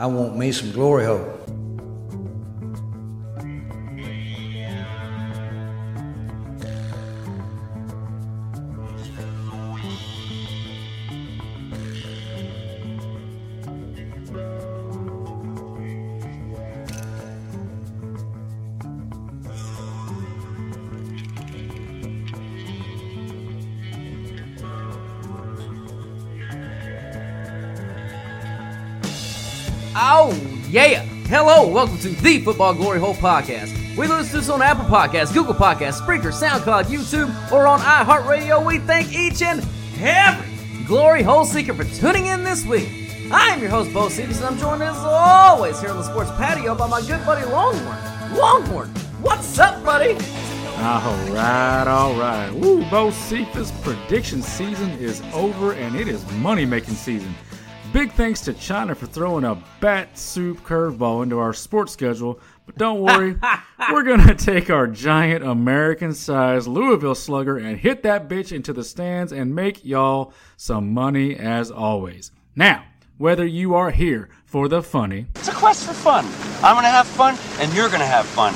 I want me some glory hole. Welcome to the Football Glory Hole Podcast. We listen to us on Apple Podcasts, Google Podcasts, Spreaker, SoundCloud, YouTube, or on iHeartRadio. We thank each and every Glory Hole Seeker for tuning in this week. I am your host, Bo Stevens, and I'm joined as always here on the sports patio by my good buddy Longhorn. Longhorn, what's up, buddy? All right, all right. Woo, Bocephus prediction season is over and it is money making season. Big thanks to China for throwing a bat soup curveball into our sports schedule. But don't worry, we're going to take our giant American sized Louisville slugger and hit that bitch into the stands and make y'all some money as always. Now, whether you are here for the funny, It's a quest for fun. I'm gonna have fun, and you're gonna have fun.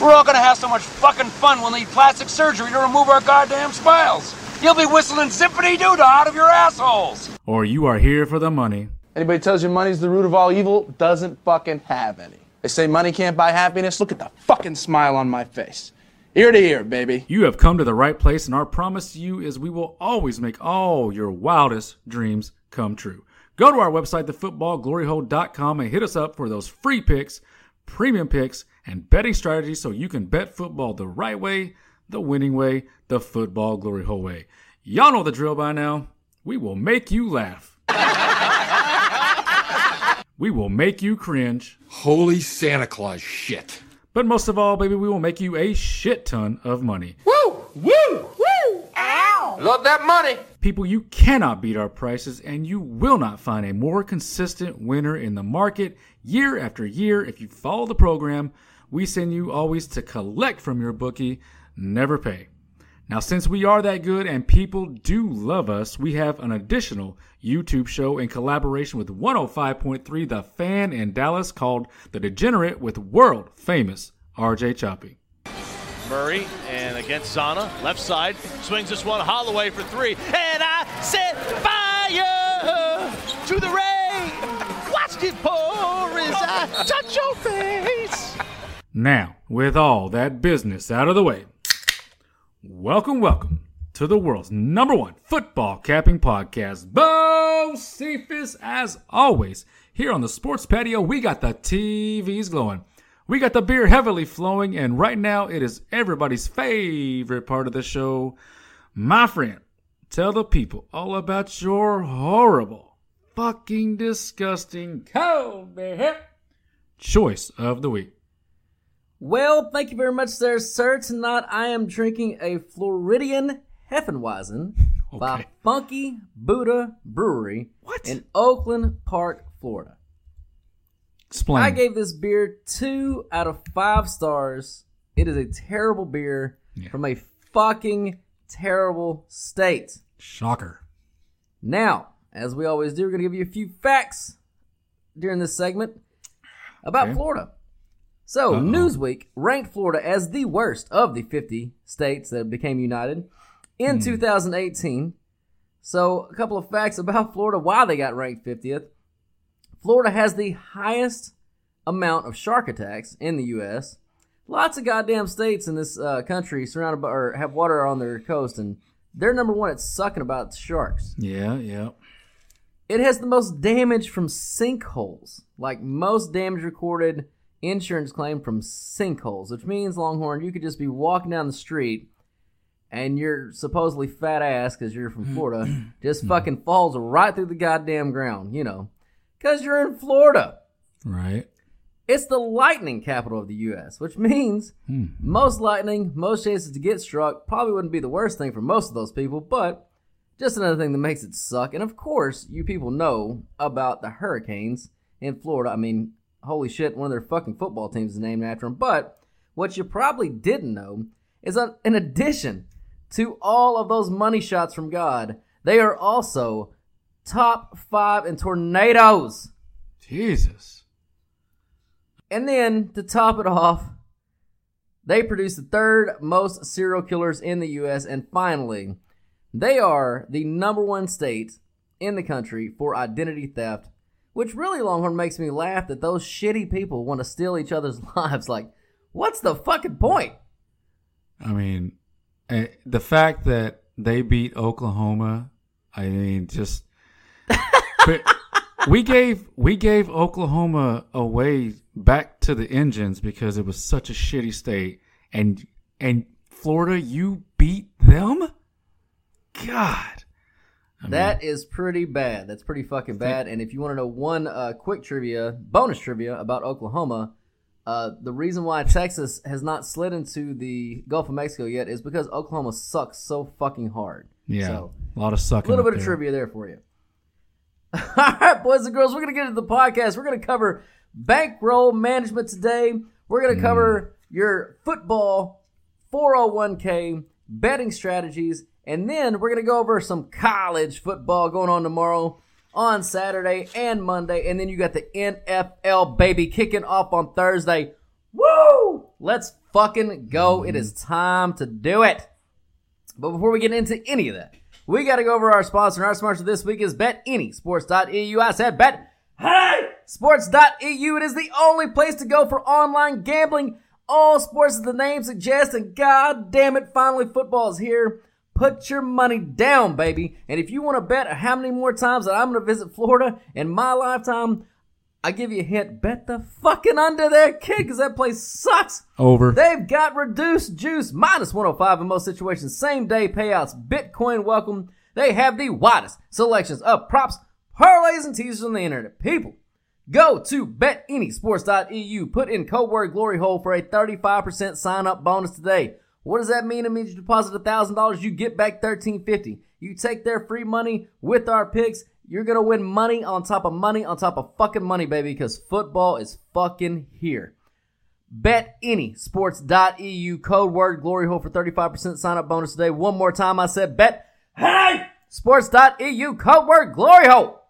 We're all gonna have so much fucking fun we'll need plastic surgery to remove our goddamn smiles. You'll be whistling Symphony Doo out of your assholes. or you are here for the money, Anybody tells you money's the root of all evil doesn't fucking have any. They say money can't buy happiness. Look at the fucking smile on my face. Ear to ear, baby. You have come to the right place, and our promise to you is we will always make all your wildest dreams come true. Go to our website, thefootballgloryhole.com, and hit us up for those free picks, premium picks, and betting strategies so you can bet football the right way, the winning way, the football glory hole way. Y'all know the drill by now. We will make you laugh. we will make you cringe. Holy Santa Claus shit. But most of all, baby, we will make you a shit ton of money. Woo! Woo! Woo! Ow! Love that money. People, you cannot beat our prices, and you will not find a more consistent winner in the market year after year if you follow the program we send you always to collect from your bookie, never pay. Now, since we are that good and people do love us, we have an additional YouTube show in collaboration with 105.3 The Fan in Dallas called The Degenerate with world famous RJ Choppy. Murray and against Zana, left side, swings this one Holloway for three, and I set fire to the rain. Watched it pour as I touch your face. Now, with all that business out of the way, welcome, welcome to the world's number one football capping podcast. Bocephus, as always, here on the sports patio, we got the TVs glowing. We got the beer heavily flowing, and right now it is everybody's favorite part of the show. My friend, tell the people all about your horrible, fucking disgusting, cold beer choice of the week. Well, thank you very much, there, sir. Tonight I am drinking a Floridian Hefeweizen by Funky Buddha Brewery What? in Oakland Park, Florida. Explain. I gave this beer two out of five stars. It is a terrible beer from a fucking terrible state. Shocker. Now, as we always do, we're going to give you a few facts during this segment about Okay. Florida. So, Uh-oh. Newsweek ranked Florida as the worst of the 50 states that became united in 2018. So, a couple of facts about Florida, why they got ranked 50th. Florida has the highest amount of shark attacks in the U.S. Lots of goddamn states in this uh, country surrounded by or have water on their coast, and they're number one at sucking about sharks. Yeah, yeah. It has the most damage from sinkholes, like most damage recorded insurance claim from sinkholes, which means Longhorn, you could just be walking down the street and your supposedly fat ass, because you're from hmm. Florida, just hmm. fucking falls right through the goddamn ground, you know, because you're in Florida. Right. It's the lightning capital of the U.S., which means hmm. most lightning, most chances to get struck, probably wouldn't be the worst thing for most of those people, but just another thing that makes it suck. And of course, you people know about the hurricanes in Florida. I mean, holy shit, one of their fucking football teams is named after him. But what you probably didn't know is that in addition to all of those money shots from God, they are also top five in tornadoes. Jesus. And then to top it off, they produce the third most serial killers in the U.S. And finally, they are the number one state in the country for identity theft, which really Longhorn makes me laugh that those shitty people want to steal each other's lives. Like, what's the fucking point? I mean, eh, the fact that they beat Oklahoma, I mean, just we gave we gave Oklahoma away back to the engines because it was such a shitty state, and and Florida, you beat them. God, That is pretty bad. That's pretty fucking bad. And if you want to know one uh, quick trivia, bonus trivia about Oklahoma, uh, the reason why Texas has not slid into the Gulf of Mexico yet is because Oklahoma sucks so fucking hard. yeah, So, a lot of sucking. a little bit of trivia there for you. All right, boys and girls, we're going to get into the podcast. We're going to cover bankroll management today. We're going to cover your football 401k betting strategies, and then we're going to go over some college football going on tomorrow on Saturday and Monday, and then you got the NFL baby kicking off on Thursday. Woo! Let's fucking go. It is time to do it. But before we get into any of that, we got to go over our sponsor. And our sponsor this week is BetAnySports.eu. I said bet. Hey! Sports.eu. It is the only place to go for online gambling. All sports, as the name suggests, and god damn it, finally football is here. Put your money down, baby. And if you want to bet how many more times that I'm going to visit Florida in my lifetime, I give you a hint. Bet the fucking under there, kid, because that place sucks. Over. They've got reduced juice, minus 105 in most situations, same day payouts, Bitcoin welcome. They have the widest selections of props, parlays, and teasers on the internet. People, go to betanysports.eu, put in code word glory hole for a 35% sign up bonus today. What does that mean? It means you deposit $1,000, you get back 1,350. You take their free money with our picks, you're gonna win money on top of money on top of fucking money, baby, because football is fucking here. BetAnySports.eu code word glory hole for 35% sign up bonus today. One more time, I said bet. Hey! Sports.eu code word glory hole.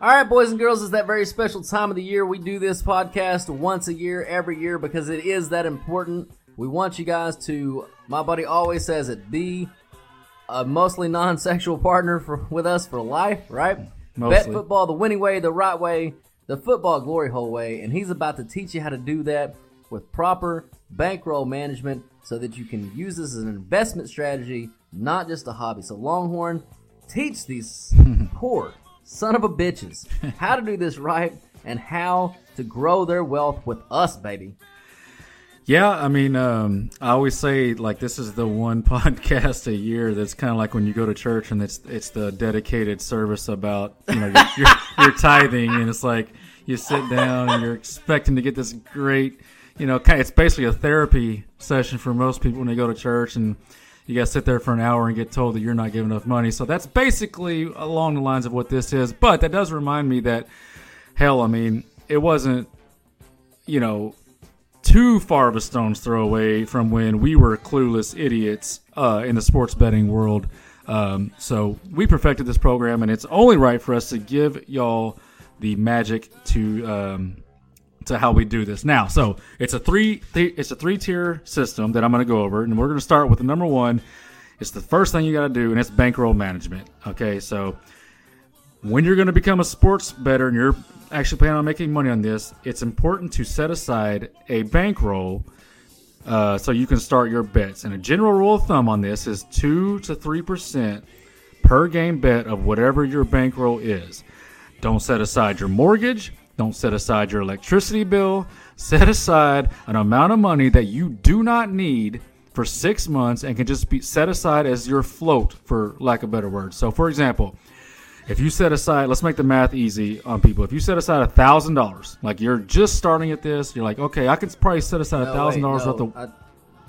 All right, boys and girls, it's that very special time of the year. We do this podcast once a year, every year, because it is that important. We want you guys to, my buddy always says it, be a mostly non-sexual partner for with us for life, right? Bet football the winning way, the right way, the football glory hole way, and he's about to teach you how to do that with proper bankroll management so that you can use this as an investment strategy, not just a hobby. So Longhorn, teach these poor son of a bitches how to do this right and how to grow their wealth with us, baby. Yeah, I mean, um, I always say like this is the one podcast a year that's kind of like when you go to church and it's it's the dedicated service about you know your, your, your tithing and it's like you sit down and you're expecting to get this great, you know, it's basically a therapy session for most people when they go to church and you got to sit there for an hour and get told that you're not giving enough money. So that's basically along the lines of what this is. But that does remind me that hell, I mean, it wasn't you know too far of a stone's throw away from when we were clueless idiots uh, in the sports betting world. Um, so we perfected this program, and it's only right for us to give y'all the magic to um, to how we do this. Now, so it's a three th- it's a three tier system that I'm going to go over, and we're going to start with the number one. It's the first thing you got to do, and it's bankroll management. Okay, so when you're going to become a sports bettor and you're actually planning on making money on this, it's important to set aside a bankroll uh, so you can start your bets. And a general rule of thumb on this is two to three percent per game bet of whatever your bankroll is. Don't set aside your mortgage. Don't set aside your electricity bill. Set aside an amount of money that you do not need for six months and can just be set aside as your float, for lack of better words. So, for example, if you set aside, let's make the math easy on people. If you set aside a thousand dollars, like you're just starting at this, you're like, okay, I could probably set aside a thousand dollars worth of. I-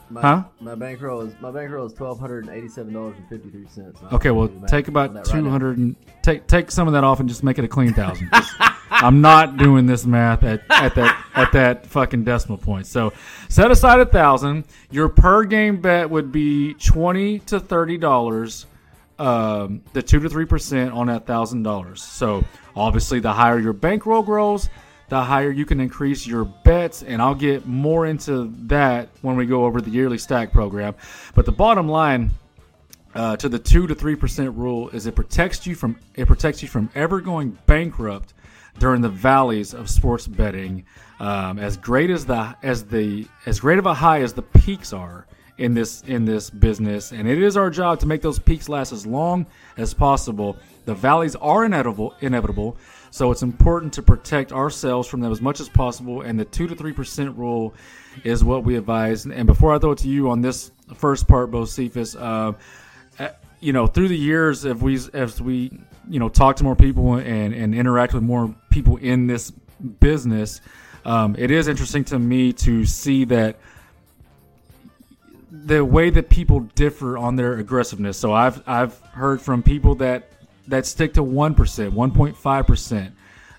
my, Huh? My bankroll is my bankroll is twelve hundred and eighty-seven dollars and fifty-three cents. Okay, well, take about two hundred and take take some of that off and just make it a clean thousand. Just- I'm not doing this math at, at that at that fucking decimal point. So set aside a thousand. Your per game bet would be twenty to thirty dollars. Um, the two to three percent on that thousand dollars. So obviously, the higher your bankroll grows, the higher you can increase your bets. And I'll get more into that when we go over the yearly stack program. But the bottom line uh, to the two to three percent rule is it protects you from it protects you from ever going bankrupt during the valleys of sports betting. Um, as great as the as the as great of a high as the peaks are in this in this business, and it is our job to make those peaks last as long as possible. The valleys are inevitable, inevitable. So it's important to protect ourselves from them as much as possible. And the two to three percent rule is what we advise. And before I throw it to you on this first part, Bocephus, uh, uh, you know, through the years, if we as we you know talk to more people and and interact with more people in this business, um, it is interesting to me to see that the way that people differ on their aggressiveness. So I've I've heard from people that that stick to one percent, one point five percent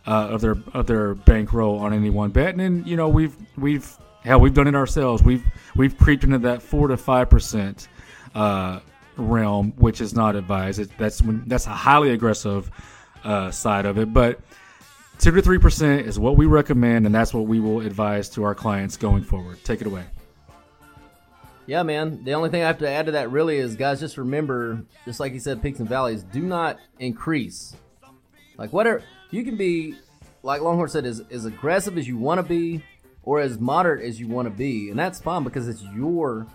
uh, of their of their bankroll on any one bet, and then you know we've we've hell we've done it ourselves. We've we've creeped into that four to five percent uh, realm, which is not advised. It, that's when that's a highly aggressive uh, side of it, but. Two to three percent is what we recommend, and that's what we will advise to our clients going forward. Take it away. Yeah, man. The only thing I have to add to that really is, guys, just remember, just like you said, peaks and valleys, do not increase. Like whatever you can be, like Longhorn said, as as aggressive as you want to be, or as moderate as you want to be, and that's fine because it's your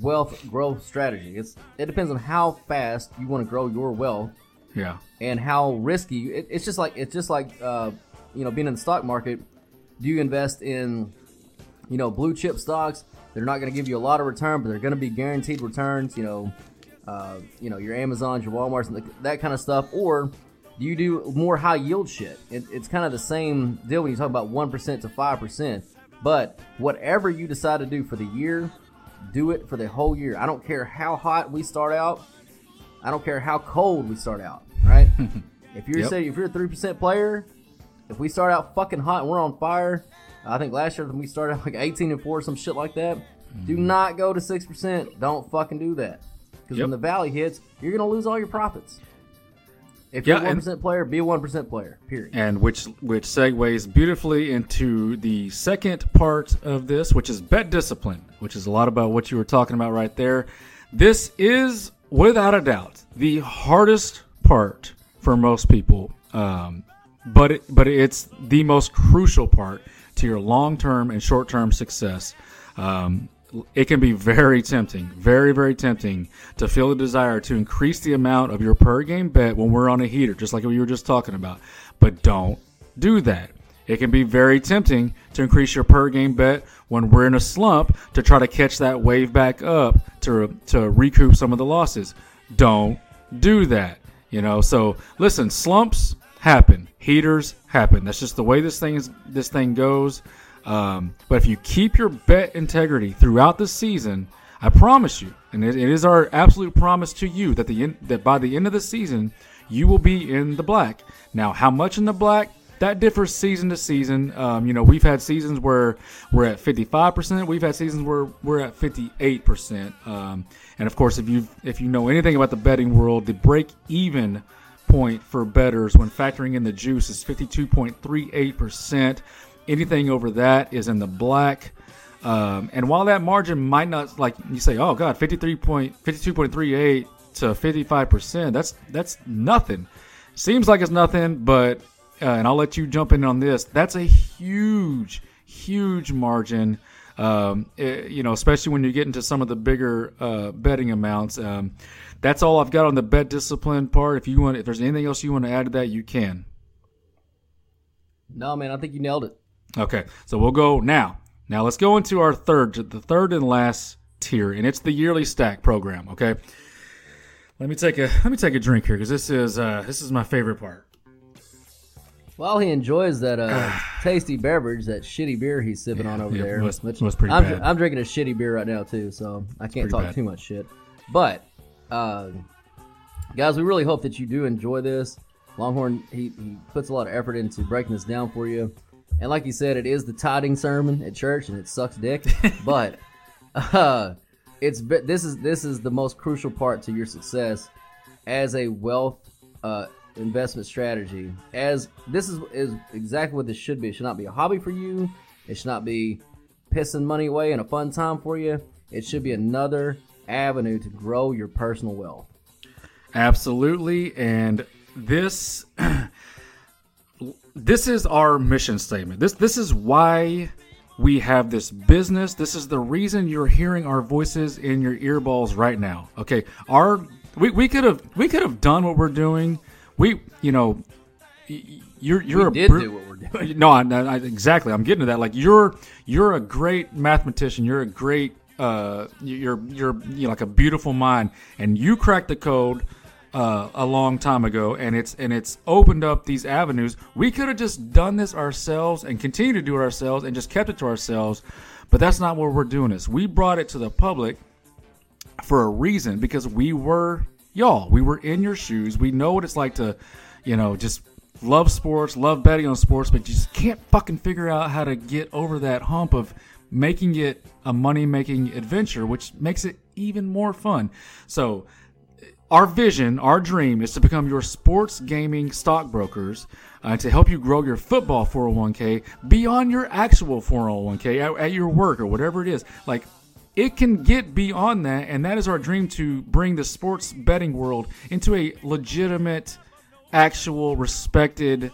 wealth growth strategy. It's it depends on how fast you want to grow your wealth Yeah. and how risky. It, it's just like it's just like uh, you know being in the stock market. Do you invest in you know blue chip stocks? They're not going to give you a lot of return, but they're going to be guaranteed returns. You know, uh, you know your Amazons, your WalMarts, and the, that kind of stuff. Or do you do more high yield shit? It, it's kind of the same deal when you talk about one percent to five percent. But whatever you decide to do for the year, do it for the whole year. I don't care how hot we start out. I don't care how cold we start out, right? if you're Yep. say if you're a three percent player, if we start out fucking hot and we're on fire, I think last year when we started like eighteen and four, some shit like that. Do not go to six percent. Don't fucking do that. Because Yep. when the valley hits, you're gonna lose all your profits. If Yeah, you're a one and- player, be a one percent player. Period. and which which segues beautifully into the second part of this, which is bet discipline, which is a lot about what you were talking about right there. This is without a doubt the hardest part for most people, um, but it, but it's the most crucial part to your long term and short term success. Um, it can be very tempting, very, very tempting to feel the desire to increase the amount of your per game bet when we're on a heater, just like we were just talking about. But don't do that. It can be very tempting to increase your per game bet when we're in a slump to try to catch that wave back up to to recoup some of the losses. Don't do that. You know, so listen, slumps happen, heaters happen. That's just the way this thing is. This thing goes. Um, but if you keep your bet integrity throughout the season, I promise you, and it, it is our absolute promise to you that the that by the end of the season, you will be in the black. Now, how much in the black? That differs season to season. Um, you know, we've had seasons where we're at 55%. We've had seasons where we're at 58%. Um, and of course, if you if you know anything about the betting world, the break even point for betters when factoring in the juice is 52.38%. Anything over that is in the black. Um, and while that margin might not like you say, oh god, 53 point, 52.38 to 55%, that's that's nothing. Seems like it's nothing, but uh, and I'll let you jump in on this. That's a huge, huge margin. Um, eh, you know, especially when you get into some of the bigger uh, betting amounts. Um, that's all I've got on the bet discipline part. If you want, if there's anything else you want to add to that, you can. No, man, I think you nailed it. Okay, so we'll go now. Now let's go into our third, the third and last tier, and it's the yearly stack program. Okay, Let me take a let me take a drink here because this is uh, this is my favorite part. While he enjoys that uh, tasty beverage, that shitty beer he's sipping on over yeah, there, was- which was pretty I'm, bad. I'm drinking a shitty beer right now too, so I can't talk bad. too much shit. But uh, guys, we really hope that you do enjoy this. Longhorn he, he puts a lot of effort into breaking this down for you, and like you said, it is the tiding sermon at church, and it sucks dick. but uh, it's this is this is the most crucial part to your success as a wealth uh, investment strategy. As this is is exactly what this should be. It should not be a hobby for you. It should not be pissing money away and a fun time for you. It should be another avenue to grow your personal wealth. Absolutely, and this this is our mission statement. This this is why we have this business. This is the reason you're hearing our voices in your earballs right now. Okay, our we, we could have we could have done what we're doing. We you know you're you're a did bru- do what we're doing. No, I, I, exactly. I'm getting to that. Like you're you're a great mathematician. You're a great uh you're you're you know, like a beautiful mind, and you cracked the code uh, a long time ago, and it's and it's opened up these avenues. We could have just done this ourselves and continue to do it ourselves and just kept it to ourselves, but that's not what we're doing. This we brought it to the public for a reason because we were y'all. We were in your shoes. We know what it's like to, you know, just love sports, love betting on sports, but you just can't fucking figure out how to get over that hump of making it a money making adventure, which makes it even more fun. So, our vision, our dream is to become your sports gaming stockbrokers uh, to help you grow your football 401k beyond your actual 401k at, at your work or whatever it is. Like, it can get beyond that, and that is our dream to bring the sports betting world into a legitimate, actual, respected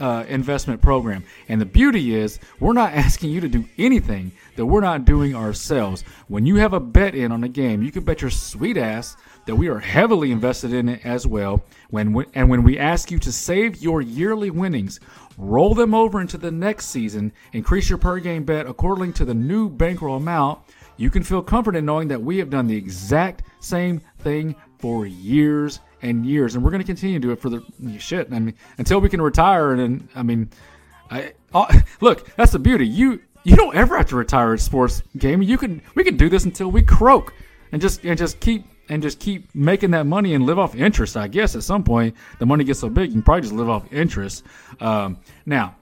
uh, investment program. And the beauty is, we're not asking you to do anything that we're not doing ourselves. When you have a bet in on a game, you can bet your sweet ass that we are heavily invested in it as well. When we, and when we ask you to save your yearly winnings, roll them over into the next season, increase your per game bet according to the new bankroll amount. You can feel comfort in knowing that we have done the exact same thing for years and years, and we're going to continue to do it for the shit. I mean, until we can retire. And, and I mean, I oh, look. That's the beauty. You you don't ever have to retire at sports gaming. You can we can do this until we croak, and just and just keep and just keep making that money and live off interest. I guess at some point the money gets so big, you can probably just live off interest. Um, now,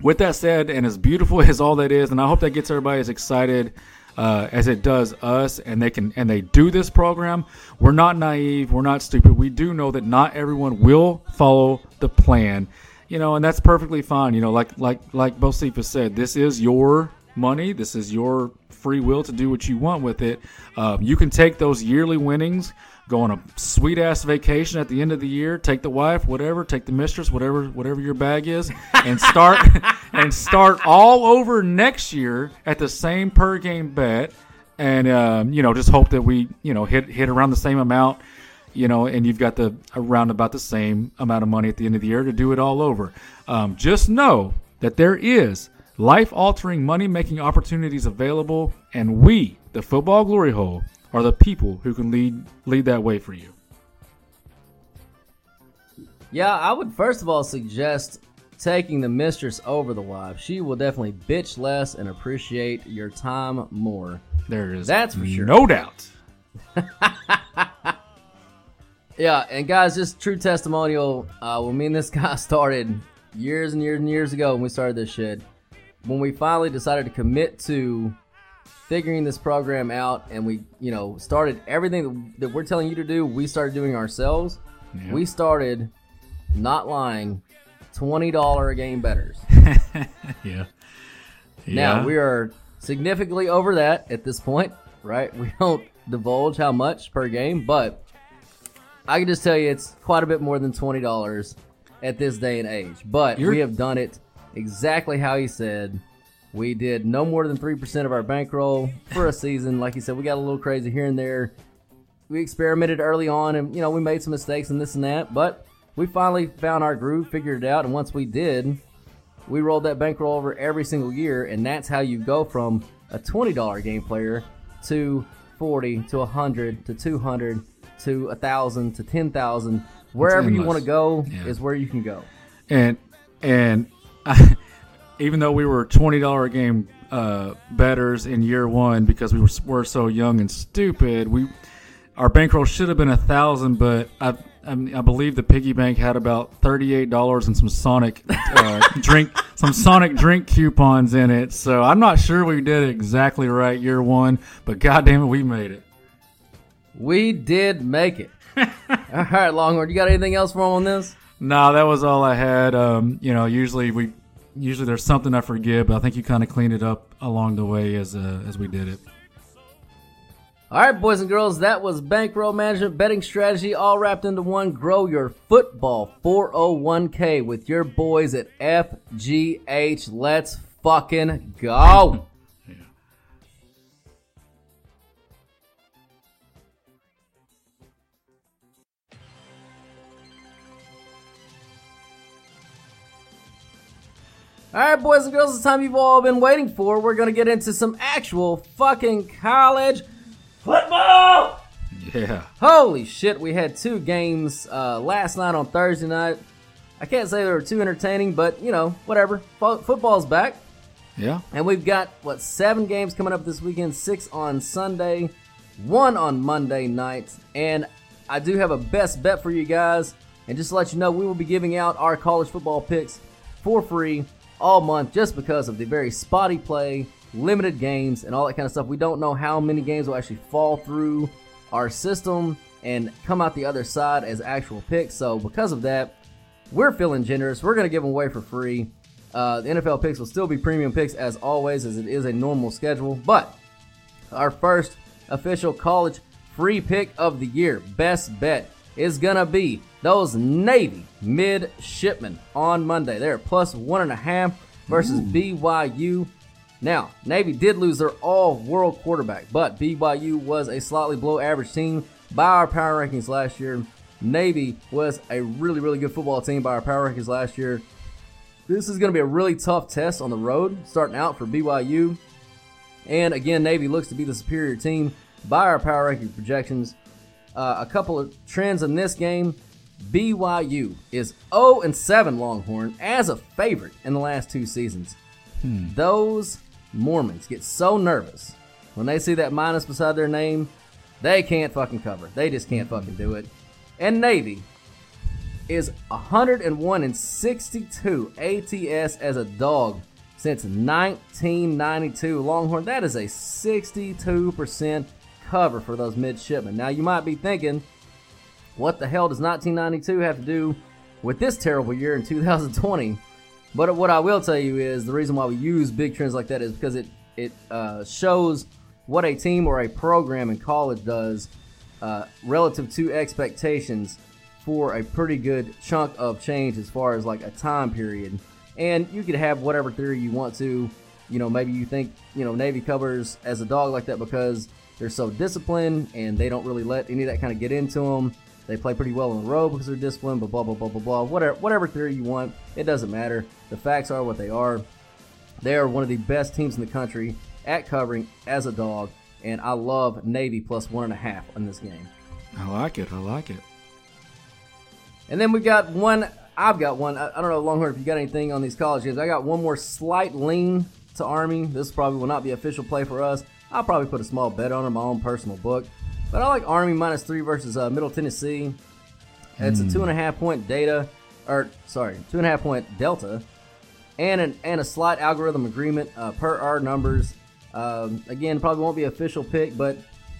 with that said, and as beautiful as all that is, and I hope that gets everybody as excited uh, as it does us, and they can and they do this program. We're not naive. We're not stupid. We do know that not everyone will follow the plan, you know, and that's perfectly fine. You know, like like like Bocephus said, this is your money. This is your free will to do what you want with it. Um, you can take those yearly winnings go on a sweet ass vacation at the end of the year, take the wife, whatever, take the mistress, whatever, whatever your bag is, and start and start all over next year at the same per game bet, and um, you know just hope that we you know hit hit around the same amount, you know, and you've got the around about the same amount of money at the end of the year to do it all over. Um, just know that there is life altering money making opportunities available, and we, the Football Glory Hole are the people who can lead lead that way for you. Yeah, I would first of all suggest taking the mistress over the wife. She will definitely bitch less and appreciate your time more. There is That's for sure. no doubt. Yeah, and guys, just true testimonial. Uh, when me and this guy started years and years and years ago, when we started this shit, when we finally decided to commit to figuring this program out, and we, you know, started everything that we're telling you to do, we started doing ourselves. Yeah. We started not lying, twenty dollar a game betters. Yeah. Now we are significantly over that at this point, right? We don't divulge how much per game, but I can just tell you it's quite a bit more than twenty dollars at this day and age. But You're- we have done it exactly how he said. We did no more than three percent of our bankroll for a season. Like you said, we got a little crazy here and there. We experimented early on, and you know we made some mistakes and this and that, but we finally found our groove, figured it out, and once we did, we rolled that bankroll over every single year, and that's how you go from a twenty dollar game player to forty to hundred to two hundred to a thousand to ten thousand. Wherever you want to go Yeah. is where you can go. and and even though we were twenty dollar a game uh, betters in year one because we were, were so young and stupid, we our bankroll should have been a thousand, but I. I, mean, I believe the piggy bank had about thirty-eight dollars and some Sonic uh, drink, some Sonic drink coupons in it. So I'm not sure we did it exactly right year one, but goddamn it, we made it. We did make it. All right, Longhorn, you got anything else for him on this? No, that was all I had. Um, you know, usually we usually there's something I forget, but I think you kind of cleaned it up along the way as uh, as we did it. All right, boys and girls, that was bankroll management betting strategy all wrapped into one. Grow your football 401k with your boys at FGH. Let's fucking go. All right, boys and girls, it's time you've all been waiting for. We're going to get into some actual fucking college football. Yeah. Holy shit, we had two games uh, last night on Thursday night. I can't say they were too entertaining, but you know, whatever. Fo- football's back, Yeah. and we've got what seven games coming up this weekend. Six on Sunday, one on Monday night, and I do have a best bet for you guys. And just to let you know, we will be giving out our college football picks for free all month, just because of the very spotty play, limited games, and all that kind of stuff. We don't know how many games will actually fall through our system and come out the other side as actual picks. So because of that, we're feeling generous. We're going to give them away for free. Uh, the NFL picks will still be premium picks as always, as it is a normal schedule. But our first official college free pick of the year, best bet, is going to be those Navy midshipmen on Monday. They're plus one and a half versus BYU. Now, Navy did lose their all world quarterback, but BYU was a slightly below average team by our power rankings last year. Navy was a really, really good football team by our power rankings last year. This is going to be a really tough test on the road starting out for BYU. And again, Navy looks to be the superior team by our power ranking projections. Uh, a couple of trends in this game. BYU is 0 and 7 Longhorn as a favorite in the last two seasons. Hmm. Those Mormons get so nervous when they see that minus beside their name, they can't fucking cover. They just can't hmm. fucking do it. And Navy is 101 and 62 ATS as a dog since 1992. Longhorn, that is a 62% cover for those midshipmen. Now, you might be thinking, what the hell does 1992 have to do with this terrible year in 2020? But what I will tell you is the reason why we use big trends like that is because it it uh, shows what a team or a program in college does uh, relative to expectations for a pretty good chunk of change as far as like a time period. And you could have whatever theory you want to. You know, maybe you think you know Navy covers as a dog like that because they're so disciplined and they don't really let any of that kind of get into them. They play pretty well in the road because they're disciplined, but blah blah blah blah blah. Whatever whatever theory you want, it doesn't matter. The facts are what they are. They are one of the best teams in the country at covering as a dog, and I love Navy plus one and a half in this game. I like it. I like it. And then we got one. I've got one. I, I don't know, Longhorn, if you got anything on these college games. I got one more slight lean to Army. This probably will not be official play for us. I'll probably put a small bet on it, my own personal book. But I like Army minus three versus uh, Middle Tennessee. It's a two and a half point data, or sorry, two and a half point delta, and an, and a slight algorithm agreement uh, per our numbers. Um, again, probably won't be official pick, but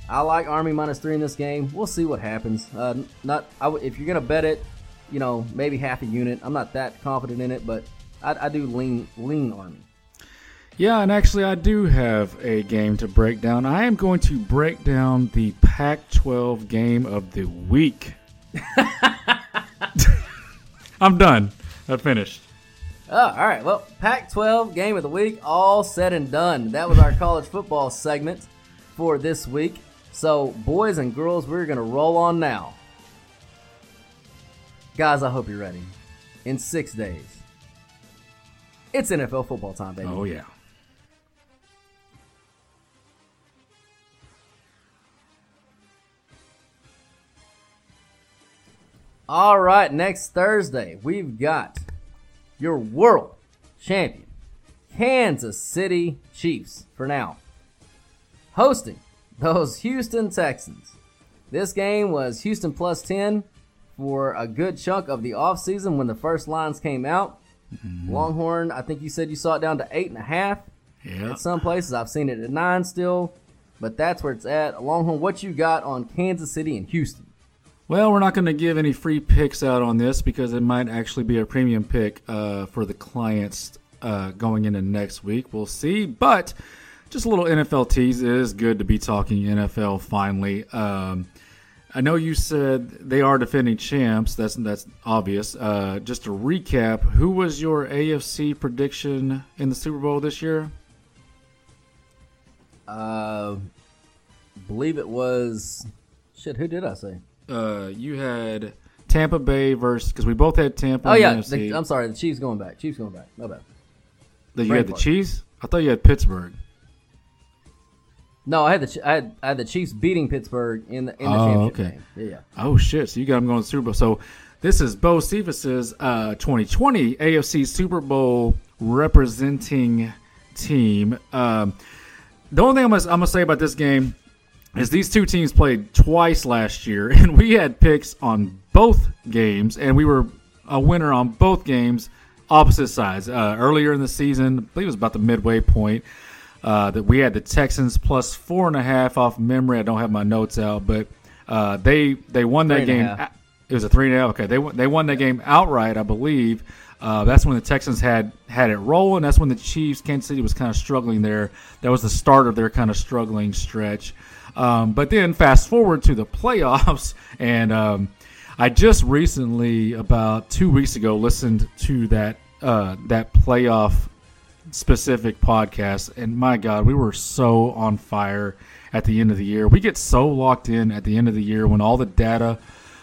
I like Army minus three in this game. We'll see what happens. Uh, not I w- if you're gonna bet it, you know maybe half a unit. I'm not that confident in it, but I, I do lean lean Army. Yeah, and actually, I do have a game to break down. I am going to break down the Pac 12 game of the week. I'm done. I finished. Oh, all right. Well, Pac-12 game of the week, all said and done. That was our college football segment for this week. So, boys and girls, we're gonna roll on now. Guys, I hope you're ready. In six days, it's NFL football time, baby. Oh, yeah. All right, next Thursday, we've got your world champion, Kansas City Chiefs, for now, hosting those Houston Texans. This game was Houston plus 10 for a good chunk of the offseason when the first lines came out. Mm-hmm. Longhorn, I think you said you saw it down to eight and a half. Yeah. At some places, I've seen it at nine still, but that's where it's at. Longhorn, what you got on Kansas City and Houston? Well, we're not going to give any free picks out on this because it might actually be a premium pick uh, for the clients uh, going into next week. We'll see. But just a little NFL tease. It is good to be talking NFL finally. Um, I know you said they are defending champs. That's that's obvious. Uh, just to recap, who was your AFC prediction in the Super Bowl this year? Uh, believe it was shit. Who did I say? Uh, you had Tampa Bay versus because we both had Tampa. Oh yeah, the I'm sorry. The Chiefs going back. Chiefs going back. No bad. That you had the Chiefs. I thought you had Pittsburgh. No, I had the I had, I had the Chiefs beating Pittsburgh in the in the Oh, championship okay. game. Yeah, yeah. Oh shit! So you got them going to Super Bowl. So this is Bocephus's uh, 2020 AFC Super Bowl representing team. Um, the only thing I'm gonna, I'm gonna say about this game is these two teams played twice last year, and we had picks on both games, and we were a winner on both games, opposite sides. Uh, earlier in the season, I believe it was about the midway point. Uh, that we had the Texans plus four and a half off memory. I don't have my notes out, but uh, they they won that Three and a game. It was a three and a half. Okay, they won- they won that game outright, I believe. Uh, that's when the Texans had had it rolling. That's when the Chiefs, Kansas City, was kind of struggling there. That was the start of their kind of struggling stretch. Um, but then fast forward to the playoffs, and um, I just recently, about two weeks ago, listened to that uh, that playoff specific podcast and my god we were so on fire at the end of the year. We get so locked in at the end of the year when all the data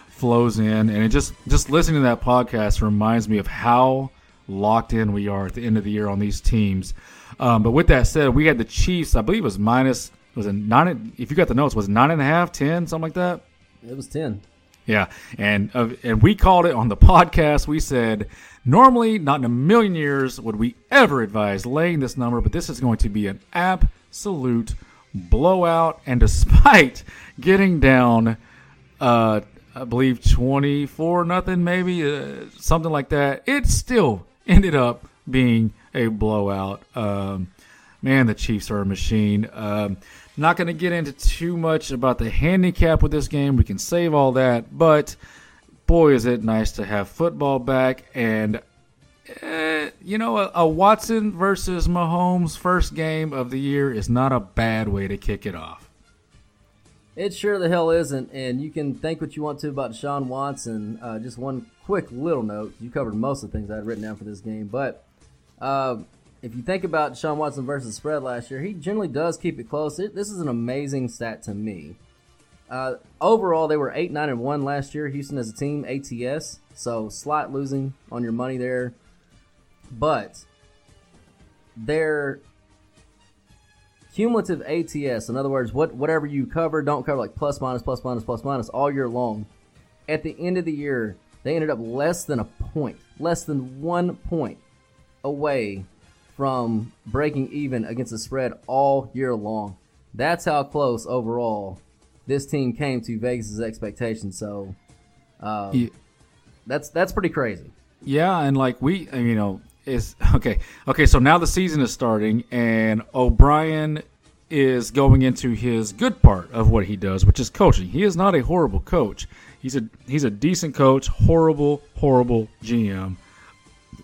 flows in and it just just listening to that podcast reminds me of how locked in we are at the end of the year on these teams. Um, but with that said we had the chiefs i believe it was minus was it nine if you got the notes was it nine and a half ten something like that It was ten. yeah, and uh, and we called it on the podcast. We said normally, not in a million years would we ever advise laying this number, but this is going to be an absolute blowout. And despite getting down, uh, I believe twenty four nothing, maybe uh, something like that, it still ended up being a blowout. Um, man, the Chiefs are a machine. Um, not going to get into too much about the handicap with this game. We can save all that, but boy, is it nice to have football back. And eh, you know, a, a Watson versus Mahomes first game of the year is not a bad way to kick it off. It sure the hell isn't, and you can think what you want to about Deshaun Watson. Uh, just one quick little note. You covered most of the things I had written down for this game, but uh, if you think about Deshaun Watson versus spread last year, he generally does keep it close. It, this is an amazing stat to me. Uh, overall, they were eight, nine, and one last year. Houston as a team, ATS, so slight losing on your money there, but their cumulative ATS, in other words, what whatever you cover, don't cover, like plus minus, plus minus, plus minus all year long. At the end of the year, they ended up less than a point, less than one point away from breaking even against the spread all year long. That's how close overall this team came to Vegas' expectations. So um, Yeah. that's that's pretty crazy. Yeah, and like we, you know, is okay. Okay, so now the season is starting, and O'Brien is going into his good part of what he does, which is coaching. He is not a horrible coach. He's a he's a decent coach. Horrible, horrible GM.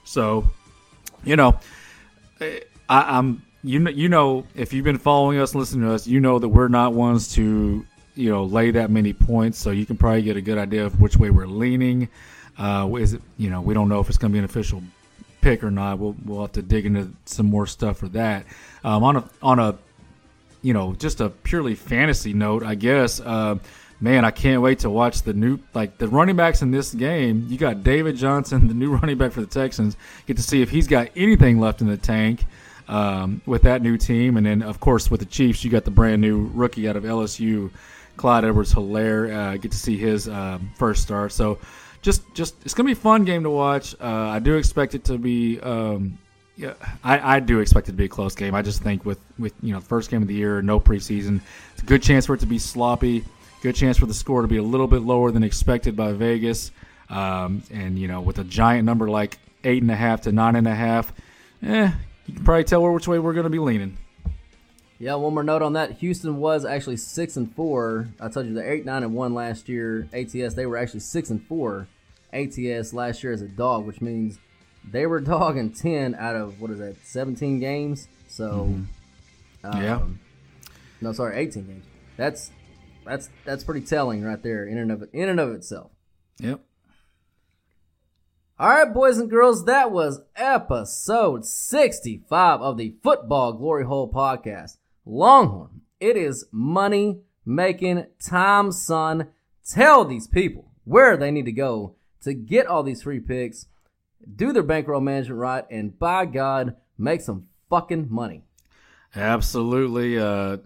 So, you know, I, I'm you know you know if you've been following us, and listening to us, you know that we're not ones to you know lay that many points. So you can probably get a good idea of which way we're leaning. Uh, is it you know we don't know if it's going to be an official pick or not. We'll we'll have to dig into some more stuff for that. Um, on a on a you know just a purely fantasy note, I guess. Uh, man, I can't wait to watch the new like the running backs in this game. You got David Johnson, the new running back for the Texans. Get to see if he's got anything left in the tank um, with that new team, and then of course with the Chiefs, you got the brand new rookie out of LSU, Clyde Edwards-Hilaire. Uh, get to see his um, first start. So just just it's gonna be a fun game to watch. Uh, I do expect it to be. Um, yeah, I, I do expect it to be a close game. I just think with with you know first game of the year, no preseason, it's a good chance for it to be sloppy. Good chance for the score to be a little bit lower than expected by Vegas. Um, and you know, with a giant number like eight and a half to nine and a half, eh, you can probably tell which way we're going to be leaning. Yeah, one more note on that. Houston was actually six and four. I told you the eight, nine, and one last year. ATS they were actually six and four. ATS last year as a dog, which means they were dogging ten out of what is that, seventeen games. So, mm-hmm. um, yeah, no, sorry, eighteen games. That's that's that's pretty telling right there in and of in and of itself. Yep. All right, boys and girls, that was episode 65 of the Football Glory Hole podcast. Longhorn, it is money making time, son. Tell these people where they need to go to get all these free picks, do their bankroll management right, and by God, make some fucking money. Absolutely. Uh,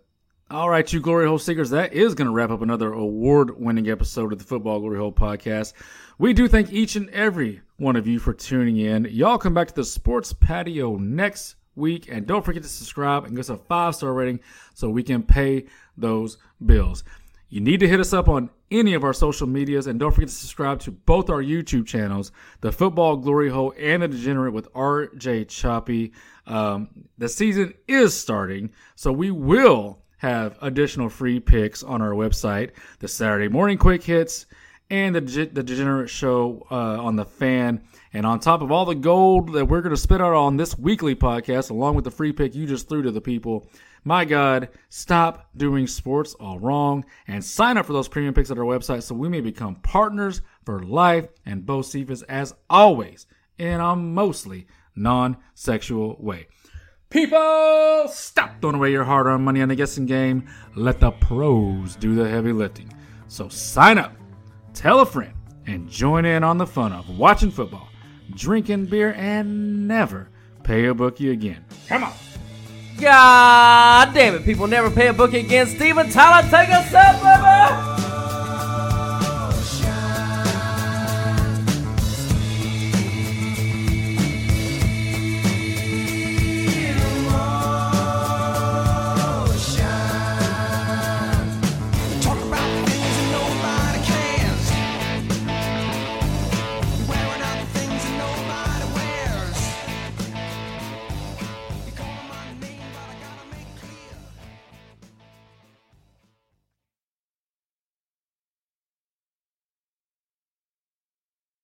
all right, you Glory Hole Seekers, that is going to wrap up another award winning episode of the Football Glory Hole podcast. We do thank each and every one of you for tuning in. Y'all come back to the sports patio next week and don't forget to subscribe and give us a five star rating so we can pay those bills. You need to hit us up on any of our social medias and don't forget to subscribe to both our YouTube channels, the Football Glory Hole and the Degenerate with RJ Choppy. Um, the season is starting, so we will have additional free picks on our website, the Saturday morning quick hits and the the Degenerate Show uh, on the Fan. And on top of all the gold that we're going to spit out on this weekly podcast, along with the free pick you just threw to the people, my God, stop doing sports all wrong and sign up for those premium picks at our website so we may become partners for life. And Bocephus, as always, in a mostly non sexual way. People, stop throwing away your hard earned money on the guessing game. Let the pros do the heavy lifting. So sign up tell a friend, and join in on the fun of watching football, drinking beer, and never pay a bookie again. Come on. God damn it, people never pay a bookie again. Steven Tyler, take us up, baby!